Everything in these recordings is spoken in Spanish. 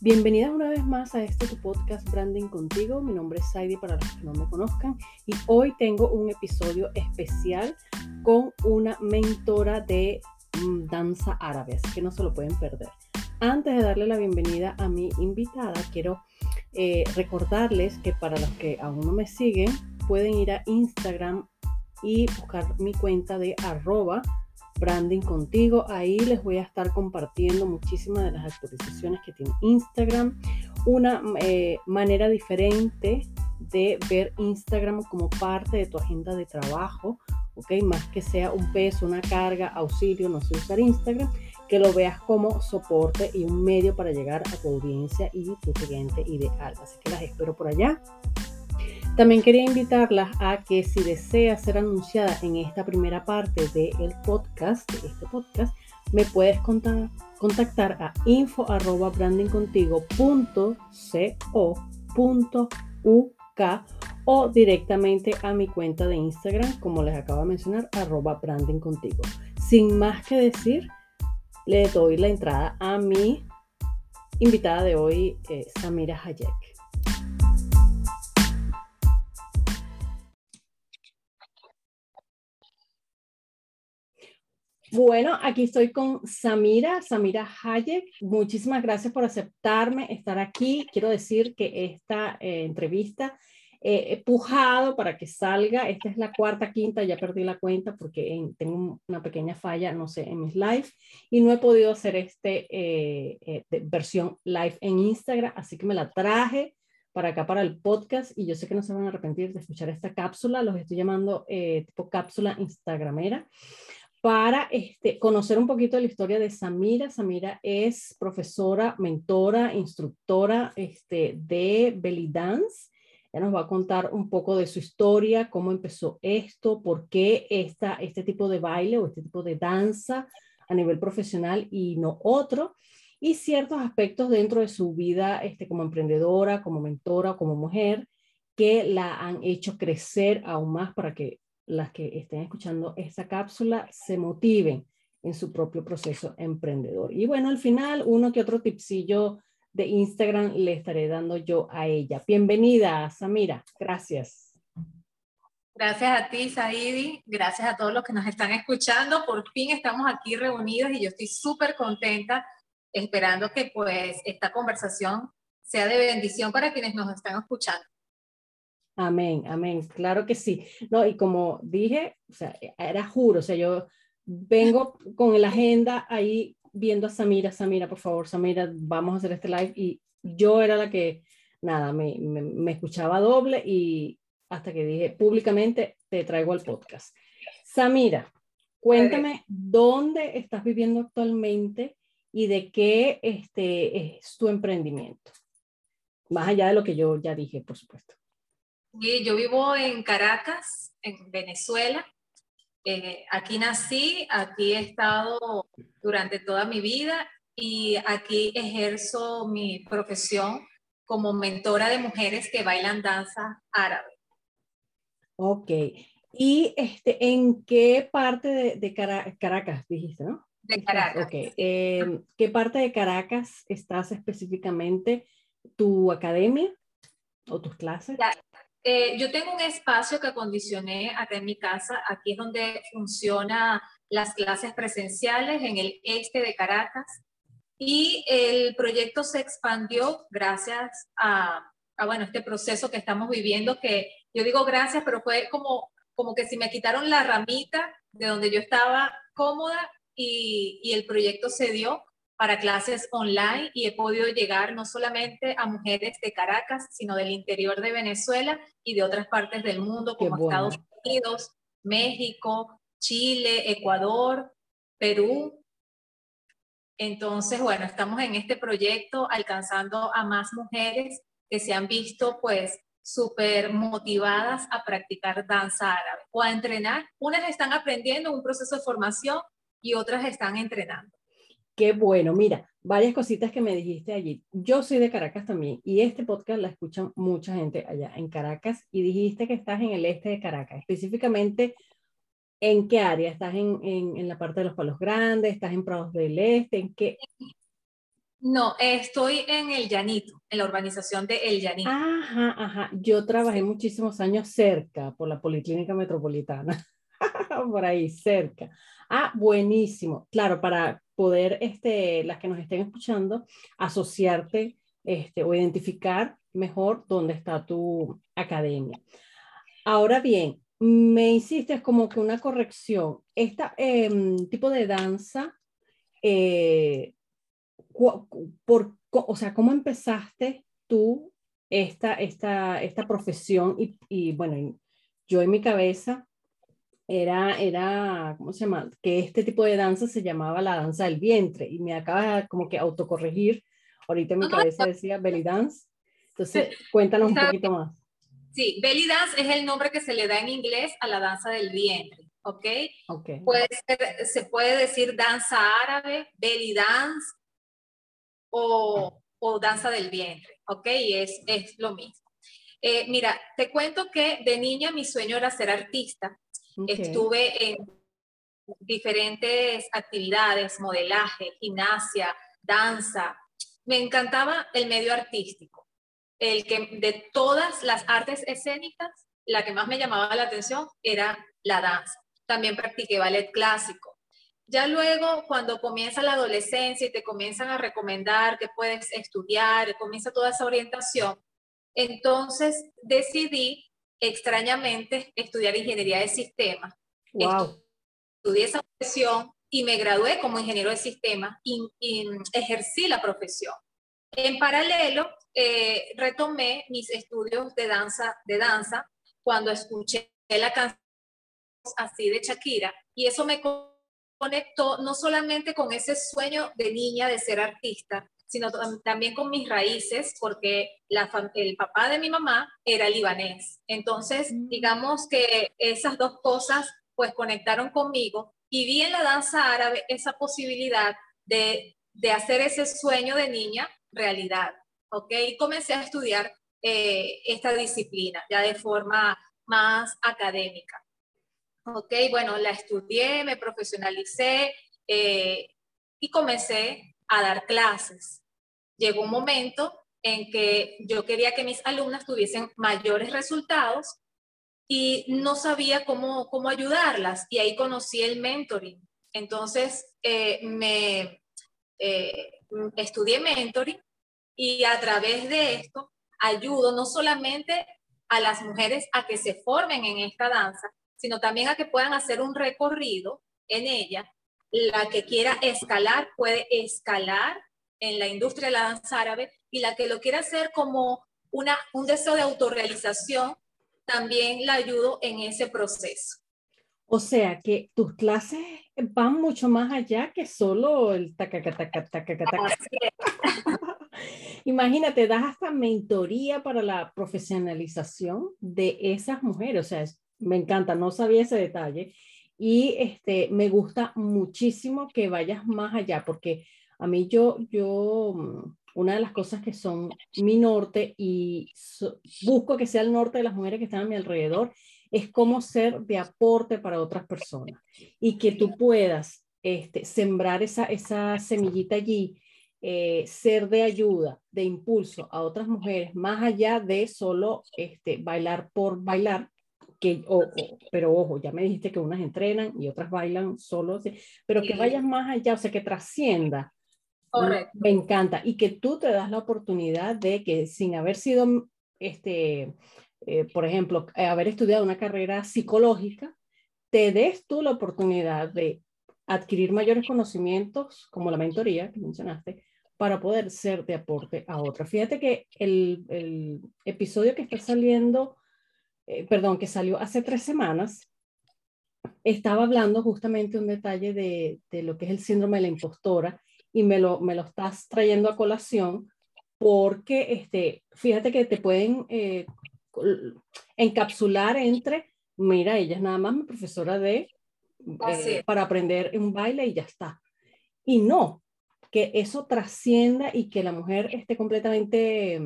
Bienvenidas una vez más a este tu podcast Branding Contigo. Mi nombre es Saidi para los que no me conozcan y hoy tengo un episodio especial con una mentora de mm, danza árabe, así que no se lo pueden perder. Antes de darle la bienvenida a mi invitada, quiero eh, recordarles que para los que aún no me siguen, pueden ir a Instagram y buscar mi cuenta de arroba branding contigo. Ahí les voy a estar compartiendo muchísimas de las actualizaciones que tiene Instagram. Una eh, manera diferente de ver Instagram como parte de tu agenda de trabajo, ¿ok? Más que sea un peso, una carga, auxilio, no sé usar Instagram, que lo veas como soporte y un medio para llegar a tu audiencia y tu cliente ideal. Así que las espero por allá. También quería invitarlas a que si desea ser anunciada en esta primera parte del podcast, de este podcast, me puedes contactar a info.brandingcontigo.co.uk o directamente a mi cuenta de Instagram, como les acabo de mencionar, arroba brandingcontigo. Sin más que decir, le doy la entrada a mi invitada de hoy, Samira Hayek. Bueno, aquí estoy con Samira, Samira Hayek. Muchísimas gracias por aceptarme estar aquí. Quiero decir que esta eh, entrevista eh, he pujado para que salga. Esta es la cuarta, quinta, ya perdí la cuenta porque tengo una pequeña falla, no sé, en mis live y no he podido hacer este eh, versión live en Instagram, así que me la traje para acá, para el podcast, y yo sé que no se van a arrepentir de escuchar esta cápsula, los estoy llamando tipo cápsula instagramera para este, conocer un poquito de la historia de Samira. Samira es profesora, mentora, instructora este, de belly dance. Ella nos va a contar un poco de su historia, cómo empezó esto, por qué esta, este tipo de baile o este tipo de danza a nivel profesional y no otro, y ciertos aspectos dentro de su vida este, como emprendedora, como mentora, como mujer, que la han hecho crecer aún más para que las que estén escuchando esta cápsula se motiven en su propio proceso emprendedor. Y bueno, al final, uno que otro tipsillo de Instagram le estaré dando yo a ella. Bienvenida, Samira. Gracias. Gracias a ti, Saidi. Gracias a todos los que nos están escuchando. Por fin estamos aquí reunidos y yo estoy súper contenta esperando que pues esta conversación sea de bendición para quienes nos están escuchando. Amén, amén, claro que sí. No, y como dije, o sea, era juro, o sea, yo vengo con la agenda ahí viendo a Samira, Samira, por favor, Samira, vamos a hacer este live y yo era la que, nada, me, me, escuchaba doble y hasta que dije públicamente, te traigo al podcast. Samira, cuéntame dónde estás viviendo actualmente y de qué este, es tu emprendimiento. Más allá de lo que yo ya dije, por supuesto yo vivo en Caracas, en Venezuela. Eh, aquí nací, aquí he estado durante toda mi vida y aquí ejerzo mi profesión como mentora de mujeres que bailan danza árabe. Ok. ¿Y este, en qué parte de, Caracas dijiste, no? De Caracas. Ok. Em, ¿Qué parte de Caracas estás específicamente? ¿Tu academia o tus clases? Eh, yo tengo un espacio que acondicioné acá en mi casa. Aquí es donde funcionan las clases presenciales en el este de Caracas. Y el proyecto se expandió gracias a, a, bueno, este proceso que estamos viviendo, que yo digo gracias, pero fue como, como que si me quitaron la ramita de donde yo estaba cómoda y, y el proyecto se dio para clases online y he podido llegar no solamente a mujeres de Caracas, sino del interior de Venezuela y de otras partes del mundo como Estados Unidos, México, Chile, Ecuador, Perú. Entonces, bueno, estamos en este proyecto alcanzando a más mujeres que se han visto pues súper motivadas a practicar danza árabe o a entrenar. Unas están aprendiendo un proceso de formación y otras están entrenando. Qué bueno, mira, varias cositas que me dijiste allí. Yo soy de Caracas también y este podcast la escuchan mucha gente allá en Caracas y dijiste que estás en el este de Caracas, específicamente en qué área, estás en, en, en la parte de los Palos Grandes, estás en Prados del Este, en qué... No, estoy en El Llanito, en la urbanización de El Llanito. Ajá, ajá. Yo trabajé muchísimos años cerca, por la Policlínica Metropolitana, por ahí, cerca. Ah, buenísimo. Claro, para poder, este, las que nos estén escuchando, asociarte este, o identificar mejor dónde está tu academia. Ahora bien, me hiciste como que una corrección. Este tipo de danza, eh, por, o sea, ¿cómo empezaste tú esta, esta, esta profesión? Y, y, bueno, yo en mi cabeza era, era, ¿cómo se llama? Que este tipo de danza se llamaba la danza del vientre y me acaba como que autocorregir. Ahorita en mi cabeza decía belly dance. Entonces, cuéntanos un poquito más. Sí, belly dance es el nombre que se le da en inglés a la danza del vientre, ¿ok? okay. Puede se puede decir danza árabe, belly dance o, o danza del vientre, ¿ok? Y es, es lo mismo. Eh, mira, te cuento que de niña mi sueño era ser artista. Estuve en diferentes actividades, modelaje, gimnasia, danza. Me encantaba el medio artístico. El que de todas las artes escénicas, la que más me llamaba la atención era la danza. También practiqué ballet clásico. Ya luego, cuando comienza la adolescencia y te comienzan a recomendar que puedes estudiar, comienza toda esa orientación, entonces decidí extrañamente estudiar ingeniería de sistemas. Wow. Estudié esa profesión y me gradué como ingeniero de sistemas y, ejercí la profesión. En paralelo, eh, retomé mis estudios de danza, de danza cuando escuché la canción así de Shakira y eso me conectó no solamente con ese sueño de niña de ser artista, sino también con mis raíces, porque la, el papá de mi mamá era libanés. Entonces, mm. digamos que esas dos cosas pues conectaron conmigo y vi en la danza árabe esa posibilidad de, de hacer ese sueño de niña realidad. ¿Ok? Y comencé a estudiar eh, esta disciplina ya de forma más académica. ¿Ok? Bueno, la estudié, me profesionalicé eh, y comencé a dar clases. Llegó un momento en que yo quería que mis alumnas tuviesen mayores resultados y no sabía cómo, cómo ayudarlas y ahí conocí el mentoring. Entonces eh, me eh, estudié mentoring y a través de esto ayudo no solamente a las mujeres a que se formen en esta danza, sino también a que puedan hacer un recorrido en ella. La que quiera escalar puede escalar en la industria de la danza árabe y la que lo quiera hacer como una, un deseo de autorrealización, también la ayudo en ese proceso. O sea que tus clases van mucho más allá que solo el taca, Imagínate, das hasta mentoría para la profesionalización de esas mujeres. O sea, me encanta, no sabía ese detalle. Y este, me gusta muchísimo que vayas más allá, porque a mí yo, yo, mm, una de las cosas que son mi norte y busco que sea el norte de las mujeres que están a mi alrededor, es cómo ser de aporte para otras personas y que tú puedas este, sembrar esa, esa semillita allí, eh, ser de ayuda, de impulso a otras mujeres, más allá de solo este, bailar por bailar, que, pero ojo, ya me dijiste que unas entrenan y otras bailan solo, pero que vayas más allá, o sea, que trascienda Correcto. Me encanta. Y que tú te das la oportunidad de que sin haber sido, este, eh, por ejemplo, eh, haber estudiado una carrera psicológica, te des tú la oportunidad de adquirir mayores conocimientos, como la mentoría que mencionaste, para poder ser de aporte a otros. Fíjate que el, el episodio que está saliendo, eh, perdón, que salió hace tres semanas, estaba hablando justamente un detalle de, de, lo que es el síndrome de la impostora y me lo, me lo estás trayendo a colación porque este, fíjate que te pueden eh, encapsular entre, mira, ella es nada más mi profesora de, eh, para aprender un baile y ya está. Y no, que eso trascienda y que la mujer esté completamente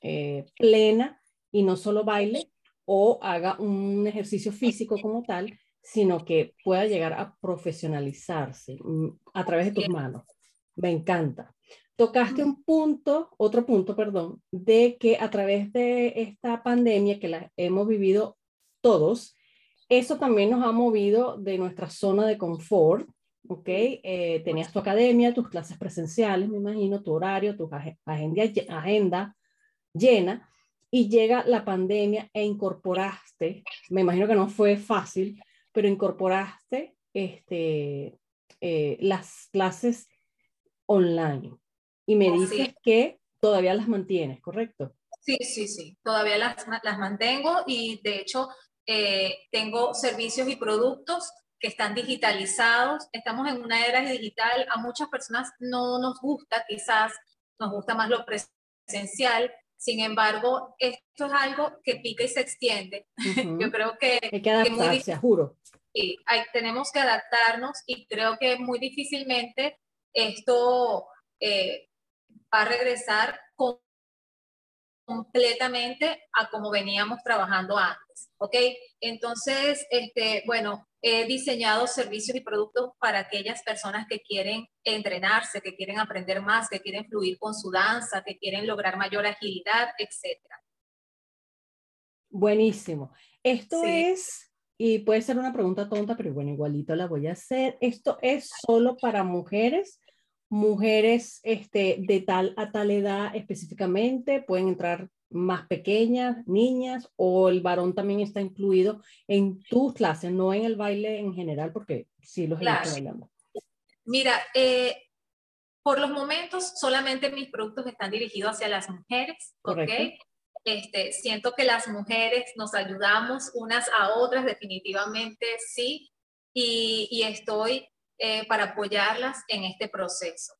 eh, plena y no solo baile o haga un ejercicio físico como tal, sino que pueda llegar a profesionalizarse mm, a través de tus manos. Me encanta. tocaste un punto, otro punto, perdón, de que a través de esta pandemia que la hemos vivido todos, eso también nos ha movido de nuestra zona de confort, ¿ok? Eh, tenías tu academia, tus clases presenciales, me imagino, tu horario, tu agenda, agenda llena, y llega la pandemia e incorporaste, me imagino que no fue fácil, pero incorporaste este, eh, las clases online. Y me dices que todavía las mantienes, ¿correcto? Sí, sí, sí, todavía las, las mantengo y de hecho eh, tengo servicios y productos que están digitalizados. Estamos en una era digital, a muchas personas no nos gusta, quizás nos gusta más lo presencial. Sin embargo, esto es algo que pica y se extiende. Yo creo que... Hay que adaptarse, juro. Sí, hay, tenemos que adaptarnos y creo que muy difícilmente esto eh, va a regresar completamente a como veníamos trabajando antes, ¿ok? Entonces, este, bueno, he diseñado servicios y productos para aquellas personas que quieren entrenarse, que quieren aprender más, que quieren fluir con su danza, que quieren lograr mayor agilidad, etc. Buenísimo. Esto es, y puede ser una pregunta tonta, pero bueno, igualito la voy a hacer. ¿Esto es solo para mujeres mujeres este, de tal a tal edad específicamente, pueden entrar más pequeñas, niñas, o el varón también está incluido en tus clases, no en el baile en general, porque sí los claro. bailando. Mira, eh, por los momentos solamente mis productos están dirigidos hacia las mujeres, ¿ok? Este, siento que las mujeres nos ayudamos unas a otras, definitivamente sí, y, y estoy eh, para apoyarlas en este proceso.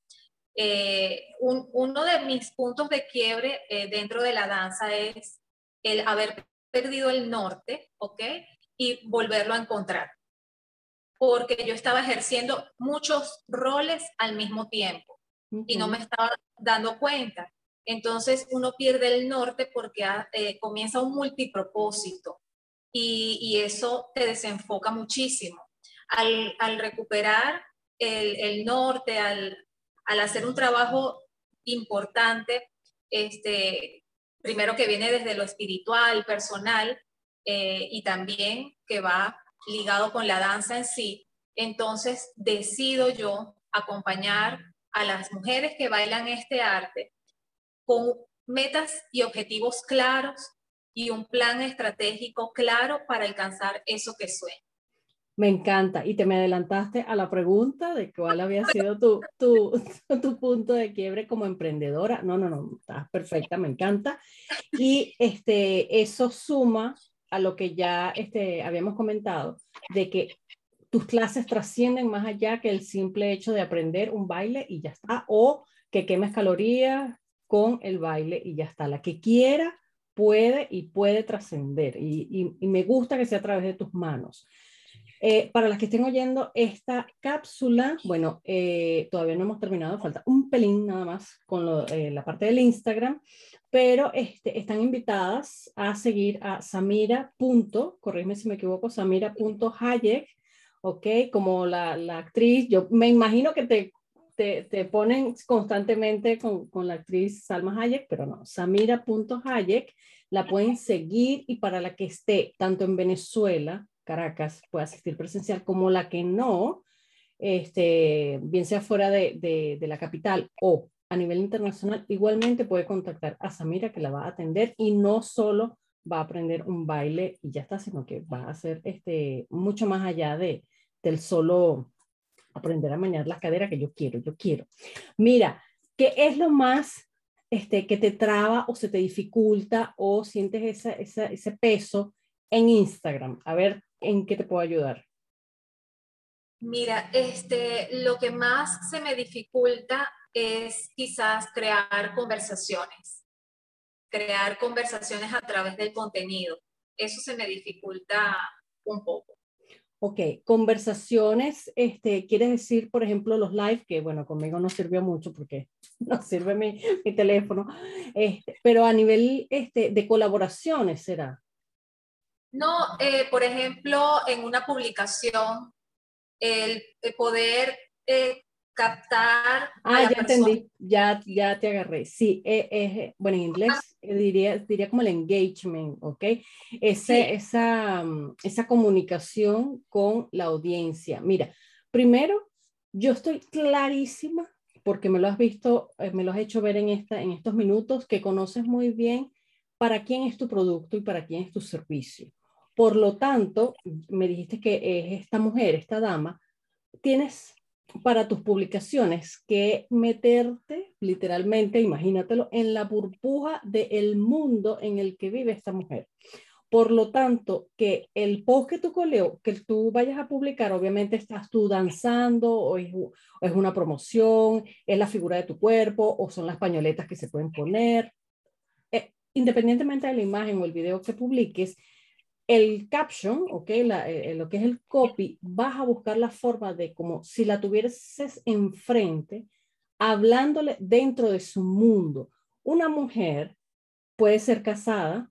Eh, uno de mis puntos de quiebre eh, dentro de la danza es el haber perdido el norte, ¿ok? Y volverlo a encontrar. Porque yo estaba ejerciendo muchos roles al mismo tiempo y no me estaba dando cuenta. Entonces uno pierde el norte porque ah, comienza un multipropósito y, y, eso te desenfoca muchísimo al, recuperar el, norte, al, hacer un trabajo importante, este, primero que viene desde lo espiritual, personal, eh, y también que va ligado con la danza en sí, entonces decido yo acompañar a las mujeres que bailan este arte con metas y objetivos claros y un plan estratégico claro para alcanzar eso que sueña. Me encanta. Y te me adelantaste a la pregunta de cuál había sido tu, tu, tu punto de quiebre como emprendedora. No, no, no, estás perfecta, me encanta. Y este, eso suma a lo que ya este, habíamos comentado, de que tus clases trascienden más allá que el simple hecho de aprender un baile y ya está, o que quemes calorías con el baile y ya está. La que quiera puede y puede trascender. Y, y, y me gusta que sea a través de tus manos. Eh, para las que estén oyendo esta cápsula, bueno, eh, todavía no hemos terminado, falta un pelín nada más con eh, la parte del Instagram, pero este, están invitadas a seguir a Samira. corrígeme si me equivoco, Samira.hayek, ok, como la, la, actriz, yo me imagino que te, te, te ponen constantemente con, con, la actriz Salma Hayek, pero no, Samira.hayek, la pueden seguir y para la que esté tanto en Venezuela, Caracas puede asistir presencial, como la que no, este, bien sea fuera de, de, la capital o a nivel internacional, igualmente puede contactar a Samira que la va a atender y no solo va a aprender un baile y ya está, sino que va a hacer este, mucho más allá de, del solo aprender a manejar las caderas que yo quiero, yo quiero. Mira, ¿qué es lo más este, que te traba o se te dificulta o sientes esa, esa, ese peso en Instagram? A ver, ¿en qué te puedo ayudar? Mira, este, lo que más se me dificulta es quizás crear conversaciones, crear conversaciones a través del contenido. Eso se me dificulta un poco. Ok, conversaciones, este, ¿quieres decir, por ejemplo, los live, que bueno, conmigo no sirvió mucho porque no sirve mi, mi teléfono, este, pero a nivel este, de colaboraciones será? No, eh, por ejemplo, en una publicación, el, poder eh, captar. Ah, ya entendí, ya, ya te agarré. Sí, eh, eh, bueno, en inglés ah. diría, diría como el engagement, ¿ok? Ese, esa, esa comunicación con la audiencia. Mira, primero, yo estoy clarísima, porque me lo has visto, me lo has hecho ver en, esta, en estos minutos, que conoces muy bien para quién es tu producto y para quién es tu servicio. Por lo tanto, me dijiste que es esta mujer, esta dama, tienes para tus publicaciones que meterte literalmente, imagínatelo, en la burbuja del mundo en el que vive esta mujer. Por lo tanto, que el post que tú coleo, que tú vayas a publicar, obviamente estás tú danzando o es, una promoción, es la figura de tu cuerpo o son las pañoletas que se pueden poner. Eh, independientemente de la imagen o el video que publiques, el caption, ok, eh, eh, lo que es el copy, vas a buscar la forma de como si la tuvieses enfrente, hablándole dentro de su mundo. Una mujer puede ser casada,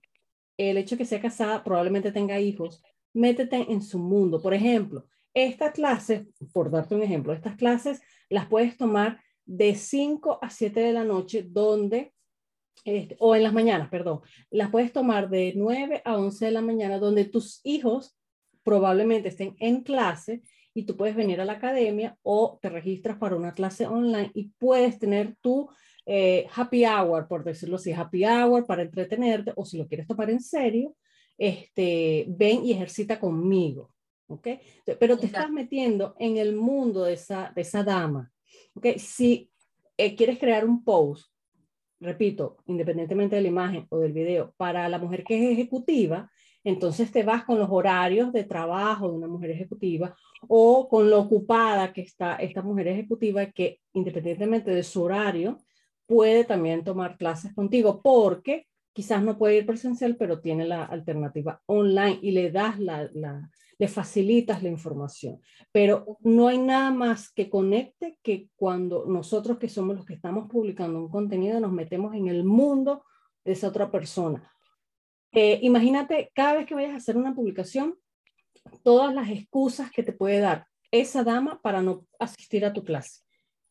el hecho de que sea casada probablemente tenga hijos, métete en su mundo. Por ejemplo, estas clases, por darte un ejemplo, estas clases las puedes tomar de 5 a 7 de la noche, donde este, o en las mañanas, perdón, las puedes tomar de 9 a 11 de la mañana, donde tus hijos probablemente estén en clase y tú puedes venir a la academia o te registras para una clase online y puedes tener tu eh, happy hour, por decirlo así, happy hour para entretenerte o si lo quieres tomar en serio, este, ven y ejercita conmigo, ¿ok? Pero te estás metiendo en el mundo de esa, de esa dama, ¿ok? Si eh, quieres crear un post repito, independientemente de la imagen o del video, para la mujer que es ejecutiva, entonces te vas con los horarios de trabajo de una mujer ejecutiva o con lo ocupada que está esta mujer ejecutiva que independientemente de su horario puede también tomar clases contigo porque quizás no puede ir presencial, pero tiene la alternativa online y le das la, le facilitas la información. Pero no hay nada más que conecte que cuando nosotros que somos los que estamos publicando un contenido nos metemos en el mundo de esa otra persona. Eh, imagínate cada vez que vayas a hacer una publicación, todas las excusas que te puede dar esa dama para no asistir a tu clase.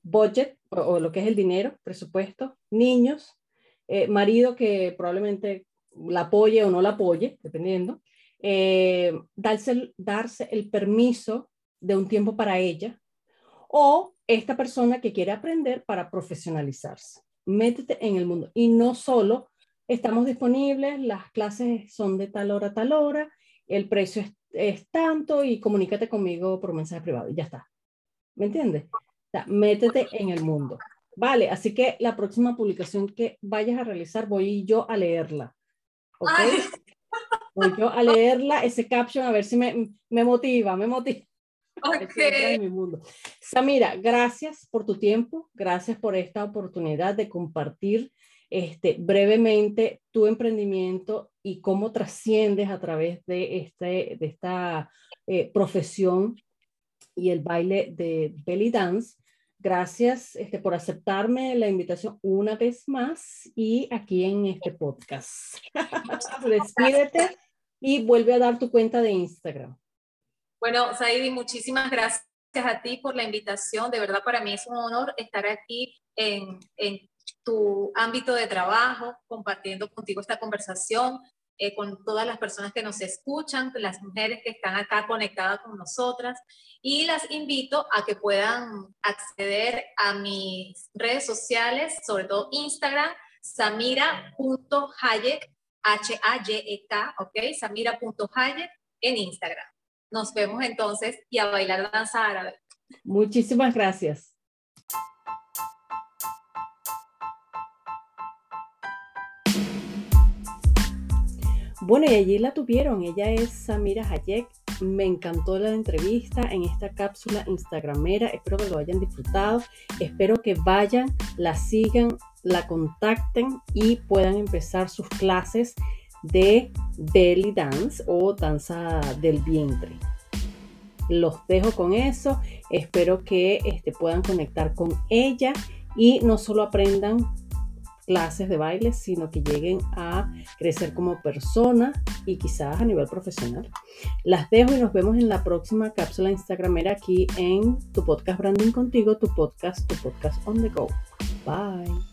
Budget o, lo que es el dinero, presupuesto, niños, eh, marido que probablemente la apoye o no la apoye, dependiendo, eh, darse, darse el permiso de un tiempo para ella o esta persona que quiere aprender para profesionalizarse. Métete en el mundo y no solo estamos disponibles, las clases son de tal hora a tal hora, el precio es, tanto y comunícate conmigo por mensaje privado y ya está. ¿Me entiendes? métete en el mundo. Vale, así que la próxima publicación que vayas a realizar voy yo a leerla. ¿Ok? Voy yo a leerla, ese caption, a ver si me, me motiva, me motiva. Okay. mi mundo. Samira, gracias por tu tiempo, gracias por esta oportunidad de compartir este, brevemente tu emprendimiento y cómo trasciendes a través de, este, de esta eh, profesión y el baile de belly dance. Gracias este, por aceptarme la invitación una vez más y aquí en este podcast. Despídete y vuelve a dar tu cuenta de Instagram. Bueno, Saidi, muchísimas gracias a ti por la invitación. De verdad, para mí es un honor estar aquí en, en tu ámbito de trabajo, compartiendo contigo esta conversación. Eh, con todas las personas que nos escuchan, las mujeres que están acá conectadas con nosotras y las invito a que puedan acceder a mis redes sociales, sobre todo Instagram, samira.hayek, H-A-Y-E-K, ¿ok? Samira.hayek en Instagram. Nos vemos entonces y a bailar danza árabe. Muchísimas gracias. Bueno, y allí la tuvieron. Ella es Samira Hayek. Me encantó la entrevista en esta cápsula instagramera. Espero que lo hayan disfrutado. Espero que vayan, la sigan, la contacten y puedan empezar sus clases de belly dance o danza del vientre. Los dejo con eso. Espero que este, puedan conectar con ella y no solo aprendan clases de baile, sino que lleguen a crecer como personas y quizás a nivel profesional. Las dejo y nos vemos en la próxima cápsula Instagramera aquí en tu podcast Branding Contigo, tu podcast, tu podcast on the go. Bye.